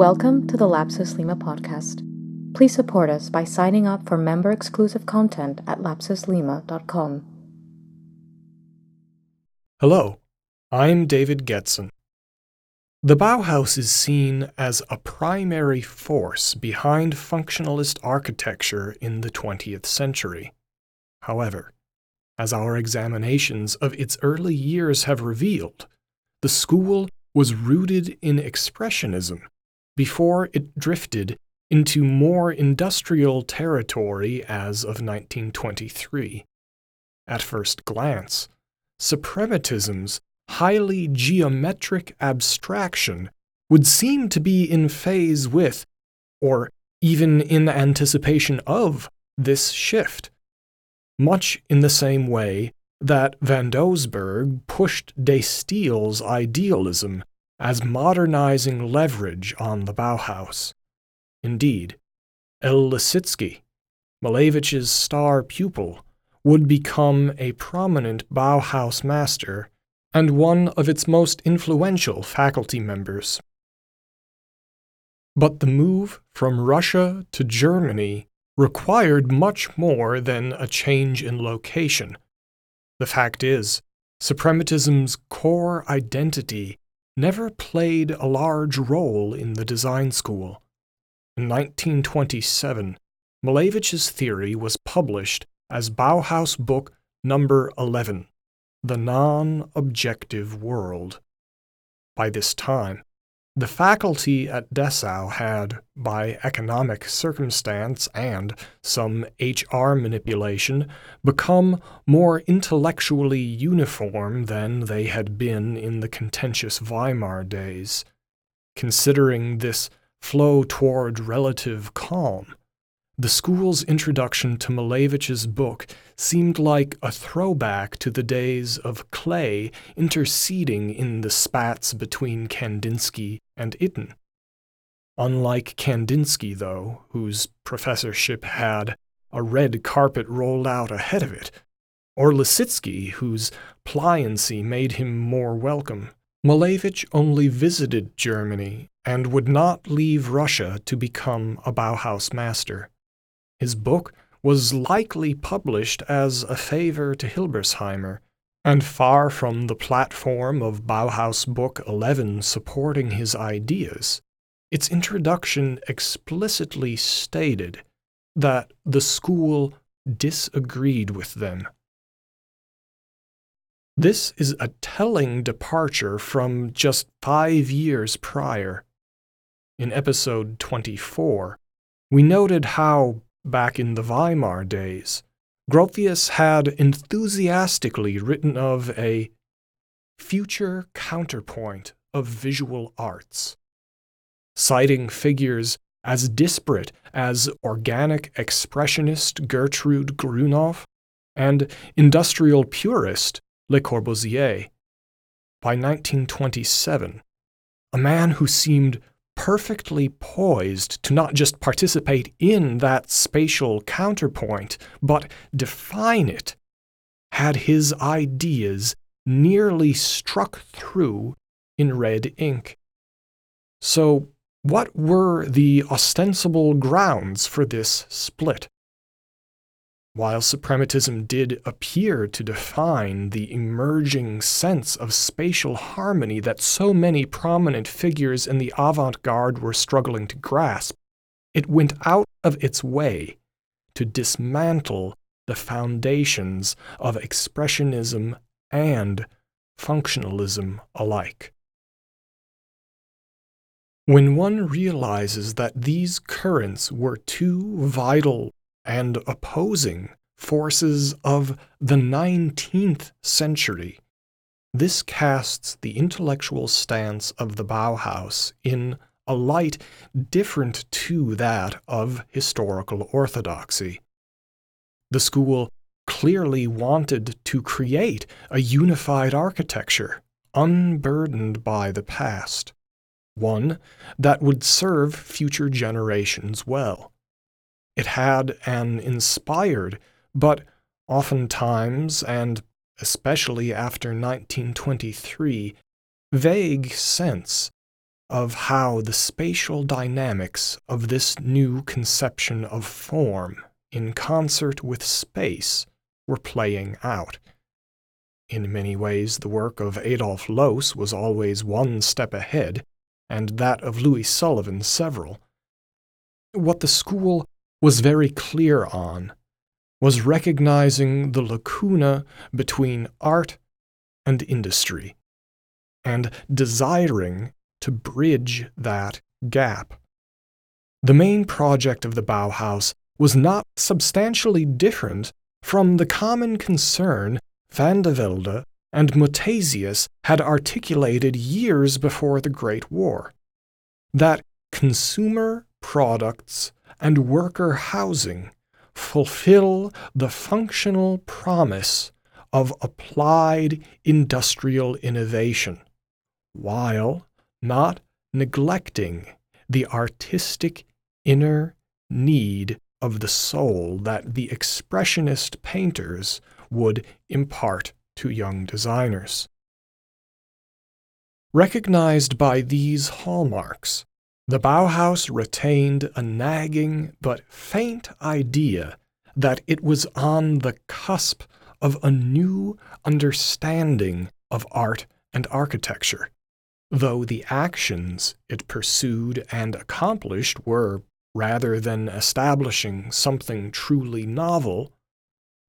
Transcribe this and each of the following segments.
Welcome to the Lapsus Lima podcast. Please support us by signing up for member exclusive content at lapsuslima.com. Hello, I'm David Getson. The Bauhaus is seen as a primary force behind functionalist architecture in the 20th century. However, as our examinations of its early years have revealed, the school was rooted in Expressionism before it drifted into more industrial territory as of 1923. At first glance, suprematism's highly geometric abstraction would seem to be in phase with, or even in anticipation of, this shift. Much in the same way that Van Doesburg pushed De Stijl's idealism as modernizing leverage on the Bauhaus. Indeed, El Lissitzky, Malevich's star pupil, would become a prominent Bauhaus master and one of its most influential faculty members. But the move from Russia to Germany required much more than a change in location. The fact is, suprematism's core identity never played a large role in the design school. In 1927, Malevich's theory was published as Bauhaus Book Number 11, The Non Objective World. By this time, the faculty at Dessau had, by economic circumstance and some HR manipulation, become more intellectually uniform than they had been in the contentious Weimar days. Considering this flow toward relative calm, the school's introduction to Malevich's book seemed like a throwback to the days of Klee interceding in the spats between Kandinsky and Itten. Unlike Kandinsky, though, whose professorship had a red carpet rolled out ahead of it, or Lissitzky, whose pliancy made him more welcome, Malevich only visited Germany and would not leave Russia to become a Bauhaus master. His book was likely published as a favor to Hilberseimer, and far from the platform of Bauhaus Book 11 supporting his ideas, its introduction explicitly stated that the school disagreed with them. This is a telling departure from just five years prior. In episode 24, we noted how back in the Weimar days, Gropius had enthusiastically written of a future counterpoint of visual arts, citing figures as disparate as organic expressionist Gertrude Grunow and industrial purist Le Corbusier. By 1927, a man who seemed perfectly poised to not just participate in that spatial counterpoint, but define it, had his ideas nearly struck through in red ink. So, what were the ostensible grounds for this split? While suprematism did appear to define the emerging sense of spatial harmony that so many prominent figures in the avant garde were struggling to grasp, it went out of its way to dismantle the foundations of expressionism and functionalism alike. When one realizes that these currents were two vital and opposing forces of the 19th century. This casts the intellectual stance of the Bauhaus in a light different to that of historical orthodoxy. The school clearly wanted to create a unified architecture, unburdened by the past, one that would serve future generations well. It had an inspired, but oftentimes, and especially after 1923, vague sense of how the spatial dynamics of this new conception of form in concert with space were playing out. In many ways, the work of Adolf Loos was always one step ahead, and that of Louis Sullivan several. What the school was very clear on was recognizing the lacuna between art and industry, and desiring to bridge that gap. The main project of the Bauhaus was not substantially different from the common concern Van de Velde and Muthesius had articulated years before the Great War that consumer products and worker housing fulfill the functional promise of applied industrial innovation, while not neglecting the artistic inner need of the soul that the expressionist painters would impart to young designers. Recognized by these hallmarks, the Bauhaus retained a nagging but faint idea that it was on the cusp of a new understanding of art and architecture, though the actions it pursued and accomplished were, rather than establishing something truly novel,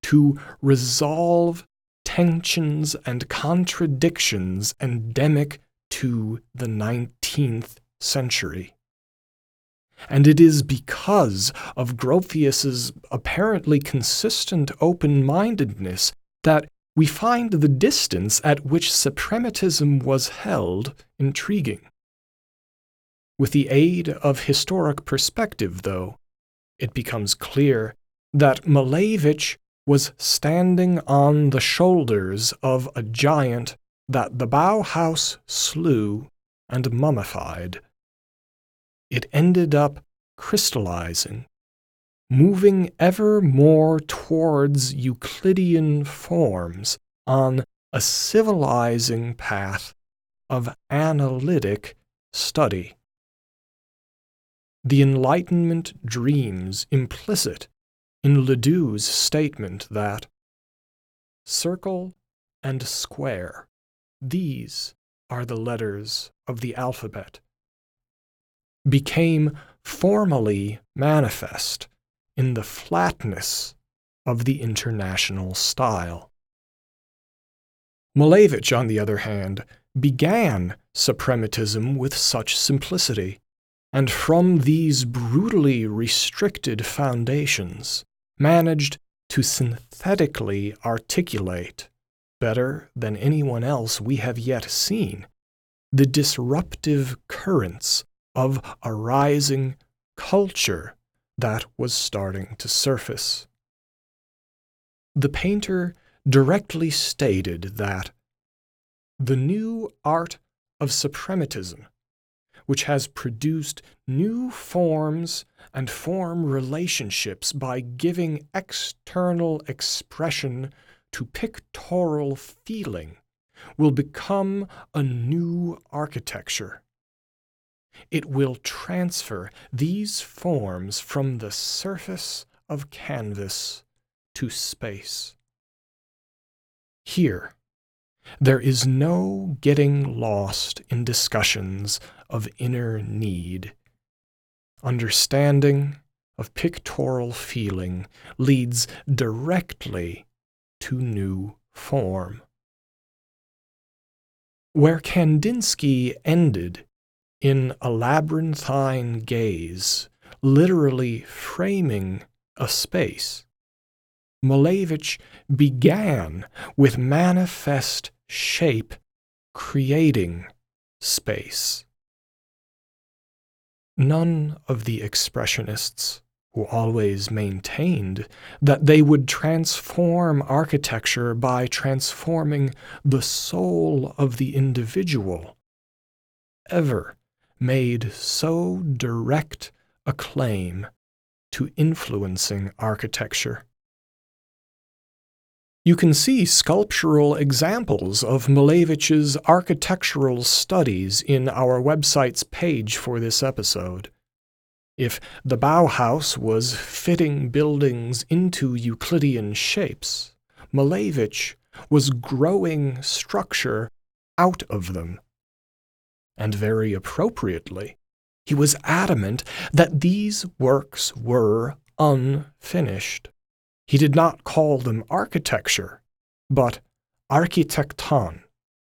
to resolve tensions and contradictions endemic to the 19th century. And it is because of Gropius's apparently consistent open mindedness that we find the distance at which suprematism was held intriguing. With the aid of historic perspective, though, it becomes clear that Malevich was standing on the shoulders of a giant that the Bauhaus slew and mummified. It ended up crystallizing, moving ever more towards Euclidean forms on a civilizing path of analytic study. The Enlightenment dreams implicit in Ledoux's statement that circle and square, these are the letters of the alphabet, became formally manifest in the flatness of the international style. Malevich, on the other hand, began suprematism with such simplicity, and from these brutally restricted foundations, managed to synthetically articulate, better than anyone else we have yet seen, the disruptive currents of a rising culture that was starting to surface. The painter directly stated that the new art of suprematism which has produced new forms and form relationships by giving external expression to pictorial feeling, will become a new architecture. It will transfer these forms from the surface of canvas to space. Here, there is no getting lost in discussions of inner need. Understanding of pictorial feeling leads directly to new form. Where Kandinsky ended in a labyrinthine gaze, literally framing a space, Malevich began with manifest shape creating space. None of the expressionists, who always maintained that they would transform architecture by transforming the soul of the individual, ever made so direct a claim to influencing architecture. You can see sculptural examples of Malevich's architectural studies in our website's page for this episode. If the Bauhaus was fitting buildings into Euclidean shapes, Malevich was growing structure out of them. And very appropriately, he was adamant that these works were unfinished. He did not call them architecture, but architekton,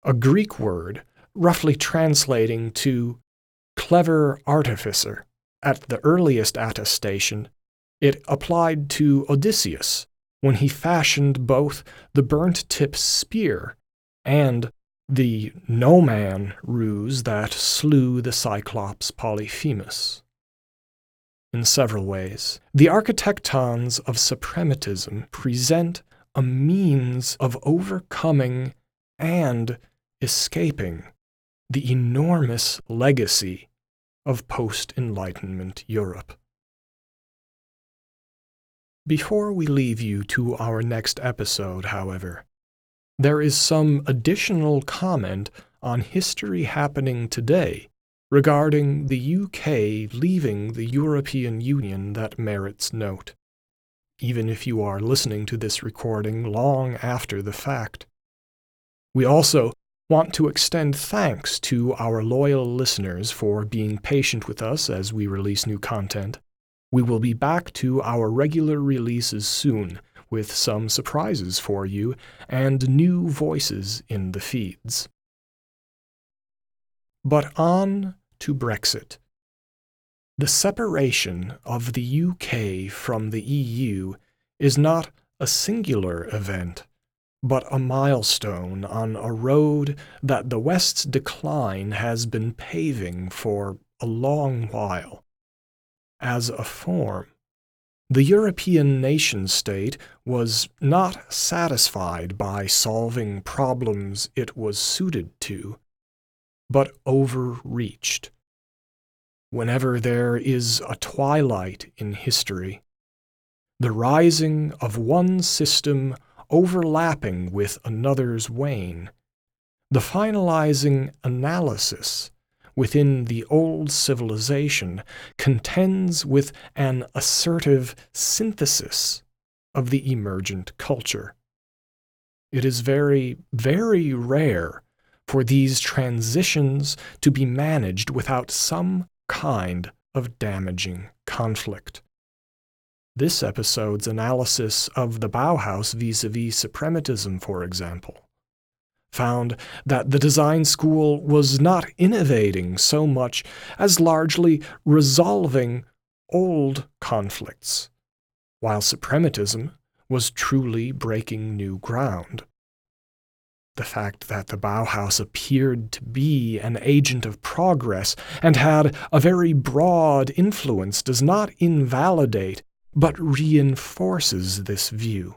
a Greek word roughly translating to clever artificer. At the earliest attestation, it applied to Odysseus when he fashioned both the burnt tip spear and the no man ruse that slew the Cyclops Polyphemus in several ways. The architectons of suprematism present a means of overcoming and escaping the enormous legacy of post Enlightenment Europe. Before we leave you to our next episode, however, there is some additional comment on history happening today regarding the UK leaving the European Union that merits note, even if you are listening to this recording long after the fact. We also want to extend thanks to our loyal listeners for being patient with us as we release new content. We will be back to our regular releases soon with some surprises for you and new voices in the feeds. But on to Brexit. The separation of the UK from the EU is not a singular event, but a milestone on a road that the West's decline has been paving for a long while. As a form, the European nation state was not satisfied by solving problems it was suited to but overreached. Whenever there is a twilight in history, the rising of one system overlapping with another's wane, the finalizing analysis within the old civilization contends with an assertive synthesis of the emergent culture. It is very, very rare for these transitions to be managed without some kind of damaging conflict. This episode's analysis of the Bauhaus vis a vis suprematism, for example, found that the design school was not innovating so much as largely resolving old conflicts, while suprematism was truly breaking new ground the fact that the Bauhaus appeared to be an agent of progress and had a very broad influence does not invalidate, but reinforces this view.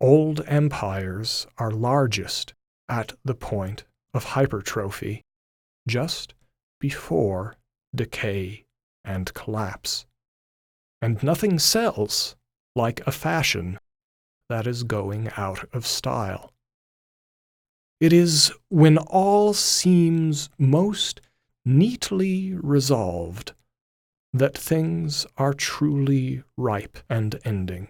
Old empires are largest at the point of hypertrophy, just before decay and collapse. And nothing sells like a fashion that is going out of style. It is when all seems most neatly resolved that things are truly ripe and ending.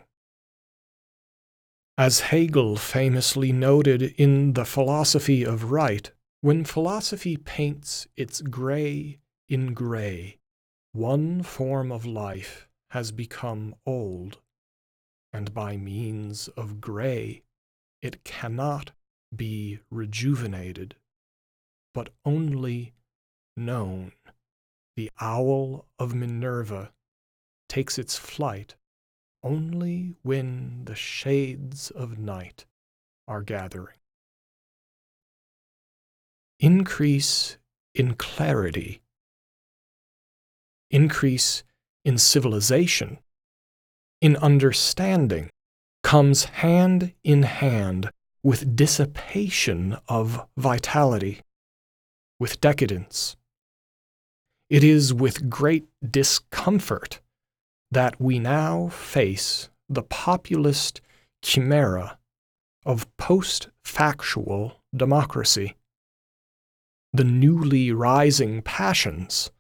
As Hegel famously noted in The Philosophy of Right, when philosophy paints its gray in gray, one form of life has become old, and by means of gray it cannot be rejuvenated, but only known. The owl of Minerva takes its flight only when the shades of night are gathering. Increase in clarity, increase in civilization, in understanding, comes hand in hand with dissipation of vitality, with decadence. It is with great discomfort that we now face the populist chimera of post factual democracy. The newly rising passions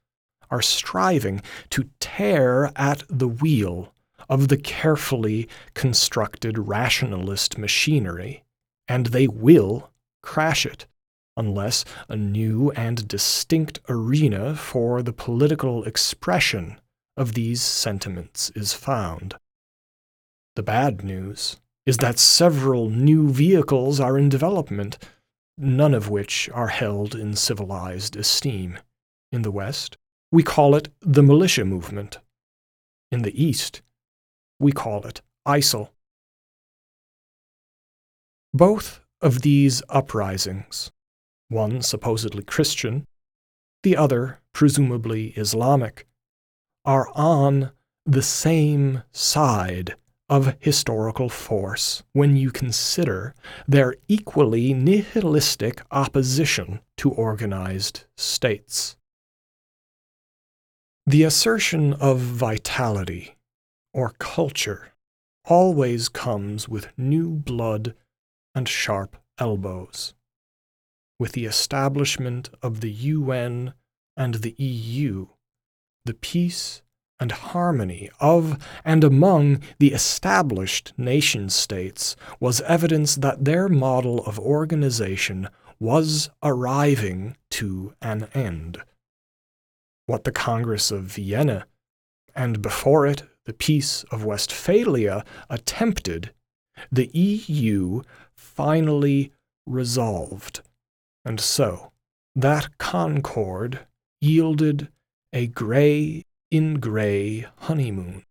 are striving to tear at the wheel of the carefully constructed rationalist machinery, and they will crash it unless a new and distinct arena for the political expression of these sentiments is found. The bad news is that several new vehicles are in development, none of which are held in civilized esteem. In the West, we call it the militia movement. In the East, we call it ISIL. Both of these uprisings one supposedly Christian, the other presumably Islamic, are on the same side of historical force when you consider their equally nihilistic opposition to organized states. The assertion of vitality or culture always comes with new blood and sharp elbows with the establishment of the UN and the EU, the peace and harmony of and among the established nation states was evidence that their model of organization was arriving to an end. What the Congress of Vienna, and before it the Peace of Westphalia, attempted, the EU finally resolved and so that concord yielded a grey in grey honeymoon,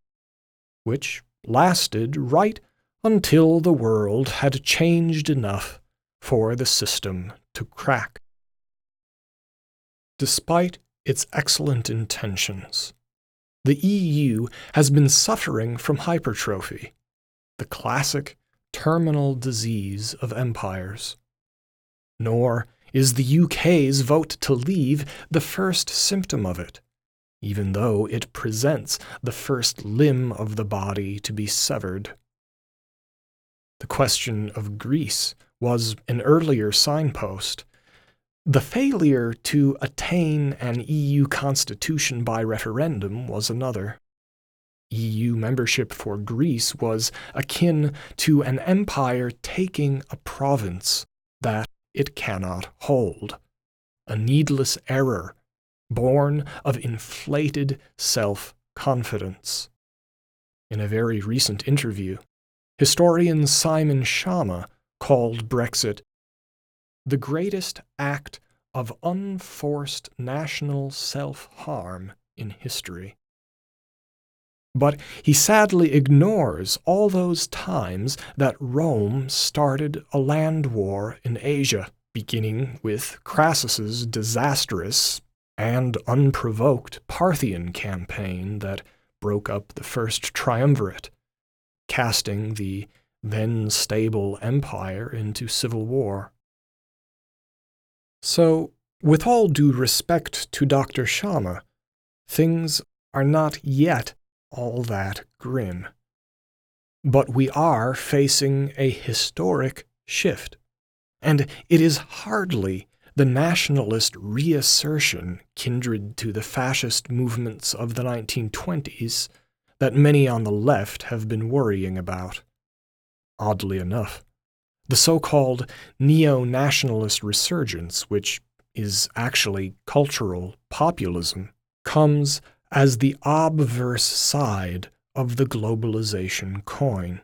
which lasted right until the world had changed enough for the system to crack. Despite its excellent intentions, the EU has been suffering from hypertrophy, the classic terminal disease of empires. Nor is the UK's vote to leave the first symptom of it, even though it presents the first limb of the body to be severed. The question of Greece was an earlier signpost. The failure to attain an EU constitution by referendum was another. EU membership for Greece was akin to an empire taking a province that it cannot hold. A needless error, born of inflated self confidence. In a very recent interview, historian Simon Schama called Brexit the greatest act of unforced national self harm in history. But he sadly ignores all those times that Rome started a land war in Asia, beginning with Crassus's disastrous and unprovoked Parthian campaign that broke up the first triumvirate, casting the then stable empire into civil war. So, with all due respect to Dr. Schama, things are not yet all that grim. But we are facing a historic shift, and it is hardly the nationalist reassertion kindred to the fascist movements of the 1920s that many on the left have been worrying about. Oddly enough, the so called neo nationalist resurgence, which is actually cultural populism, comes as the obverse side of the globalization coin.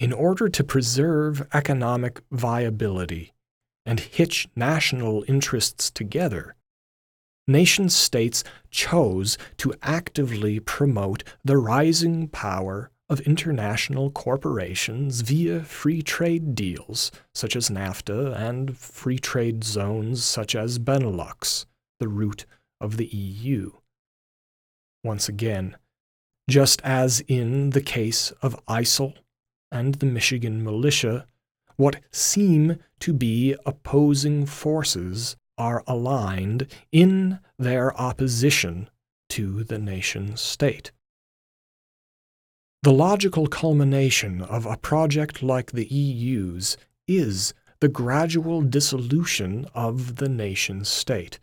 In order to preserve economic viability and hitch national interests together, nation states chose to actively promote the rising power of international corporations via free trade deals such as NAFTA and free trade zones such as Benelux, the root of the EU once again, just as in the case of ISIL and the Michigan militia, what seem to be opposing forces are aligned in their opposition to the nation state. The logical culmination of a project like the EU's is the gradual dissolution of the nation state.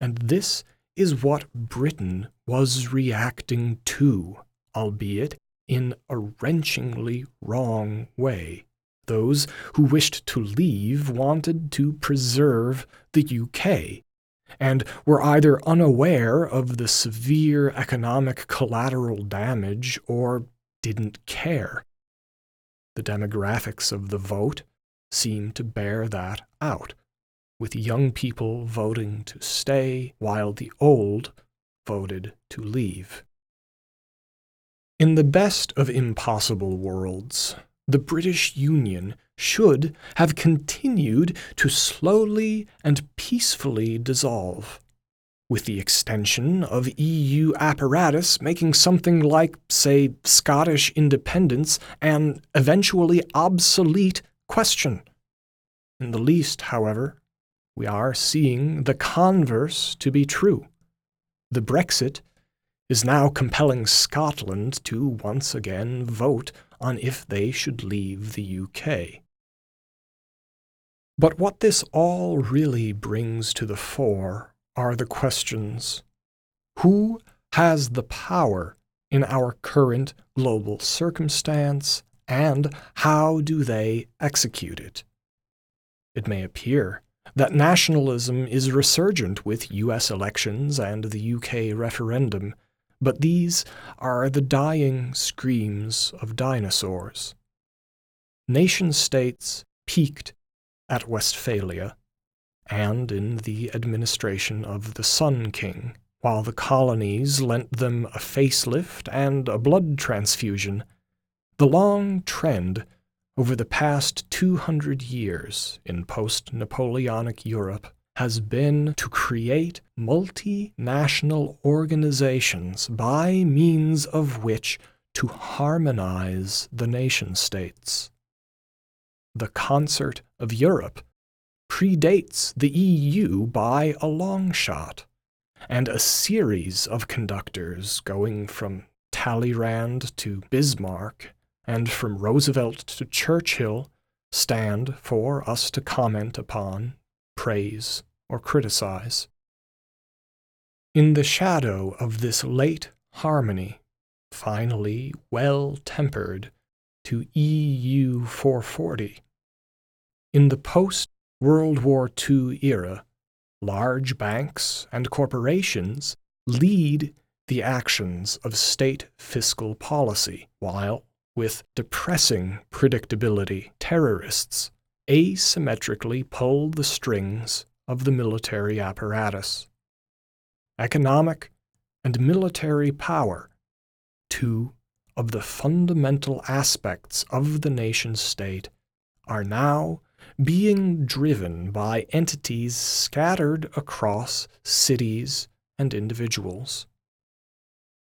And this is what Britain was reacting to, albeit in a wrenchingly wrong way. Those who wished to leave wanted to preserve the UK, and were either unaware of the severe economic collateral damage or didn't care. The demographics of the vote seem to bear that out, with young people voting to stay while the old voted to leave. In the best of impossible worlds, the British Union should have continued to slowly and peacefully dissolve, with the extension of EU apparatus making something like, say, Scottish independence an eventually obsolete question. In the least, however, we are seeing the converse to be true. The Brexit is now compelling Scotland to once again vote on if they should leave the UK. But what this all really brings to the fore are the questions Who has the power in our current global circumstance, and how do they execute it? It may appear that nationalism is resurgent with US elections and the UK referendum but these are the dying screams of dinosaurs. Nation states peaked at Westphalia and in the administration of the Sun King, while the colonies lent them a facelift and a blood transfusion. The long trend over the past 200 years in post Napoleonic Europe has been to create multinational organizations by means of which to harmonize the nation states. The concert of Europe predates the EU by a long shot, and a series of conductors going from Talleyrand to Bismarck and from Roosevelt to Churchill stand for us to comment upon praise, or criticize. In the shadow of this late harmony, finally well tempered to EU 440, in the post World War II era, large banks and corporations lead the actions of state fiscal policy, while, with depressing predictability, terrorists asymmetrically pull the strings of the military apparatus. Economic and military power, two of the fundamental aspects of the nation state, are now being driven by entities scattered across cities and individuals.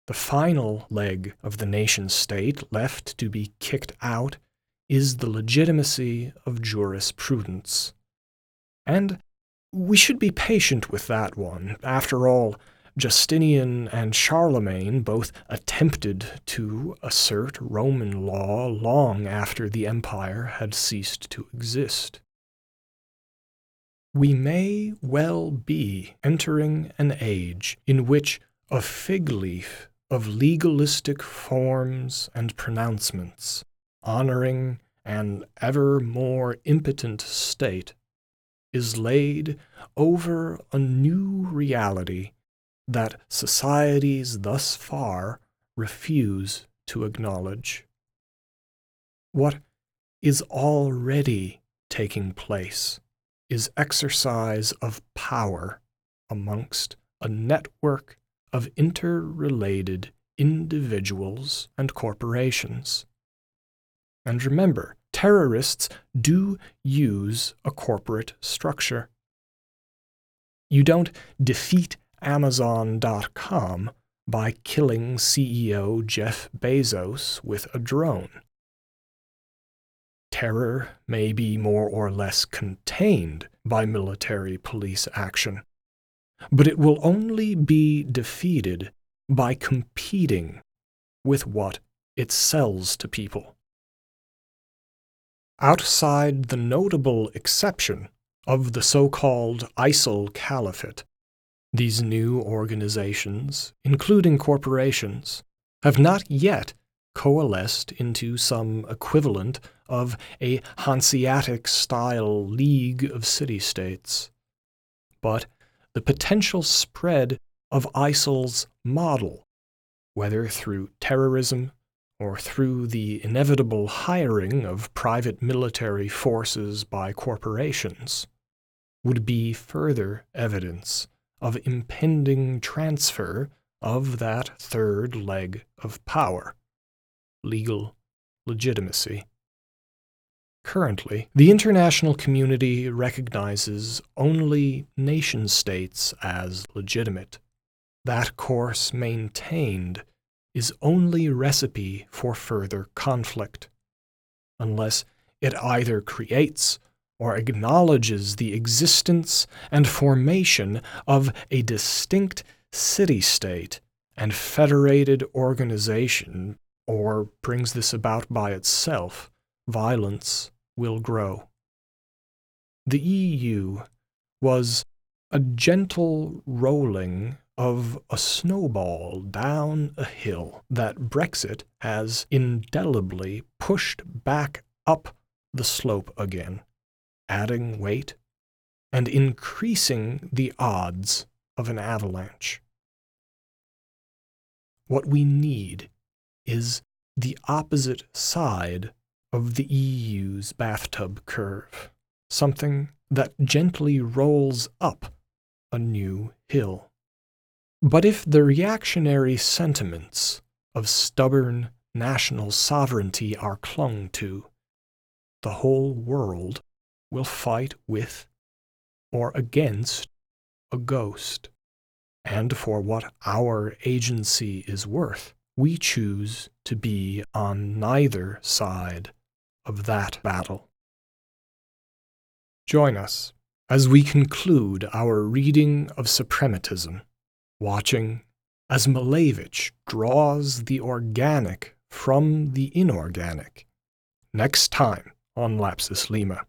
The final leg of the nation state left to be kicked out is the legitimacy of jurisprudence. And we should be patient with that one. After all, Justinian and Charlemagne both attempted to assert Roman law long after the empire had ceased to exist. We may well be entering an age in which a fig leaf of legalistic forms and pronouncements honoring an ever more impotent state, is laid over a new reality that societies thus far refuse to acknowledge. What is already taking place is exercise of power amongst a network of interrelated individuals and corporations. And remember, terrorists do use a corporate structure. You don't defeat Amazon.com by killing CEO Jeff Bezos with a drone. Terror may be more or less contained by military police action, but it will only be defeated by competing with what it sells to people. Outside the notable exception of the so called ISIL Caliphate, these new organizations, including corporations, have not yet coalesced into some equivalent of a Hanseatic style league of city states. But the potential spread of ISIL's model, whether through terrorism or through the inevitable hiring of private military forces by corporations, would be further evidence of impending transfer of that third leg of power legal legitimacy. Currently, the international community recognizes only nation states as legitimate. That course maintained is only recipe for further conflict, unless it either creates or acknowledges the existence and formation of a distinct city state and federated organization, or brings this about by itself, violence will grow. The EU was a gentle rolling of a snowball down a hill that Brexit has indelibly pushed back up the slope again, adding weight and increasing the odds of an avalanche. What we need is the opposite side of the EU's bathtub curve, something that gently rolls up a new hill. But if the reactionary sentiments of stubborn national sovereignty are clung to, the whole world will fight with or against a ghost. And for what our agency is worth, we choose to be on neither side of that battle. Join us as we conclude our reading of Suprematism, watching as Malevich draws the organic from the inorganic, next time on Lapsus Lima.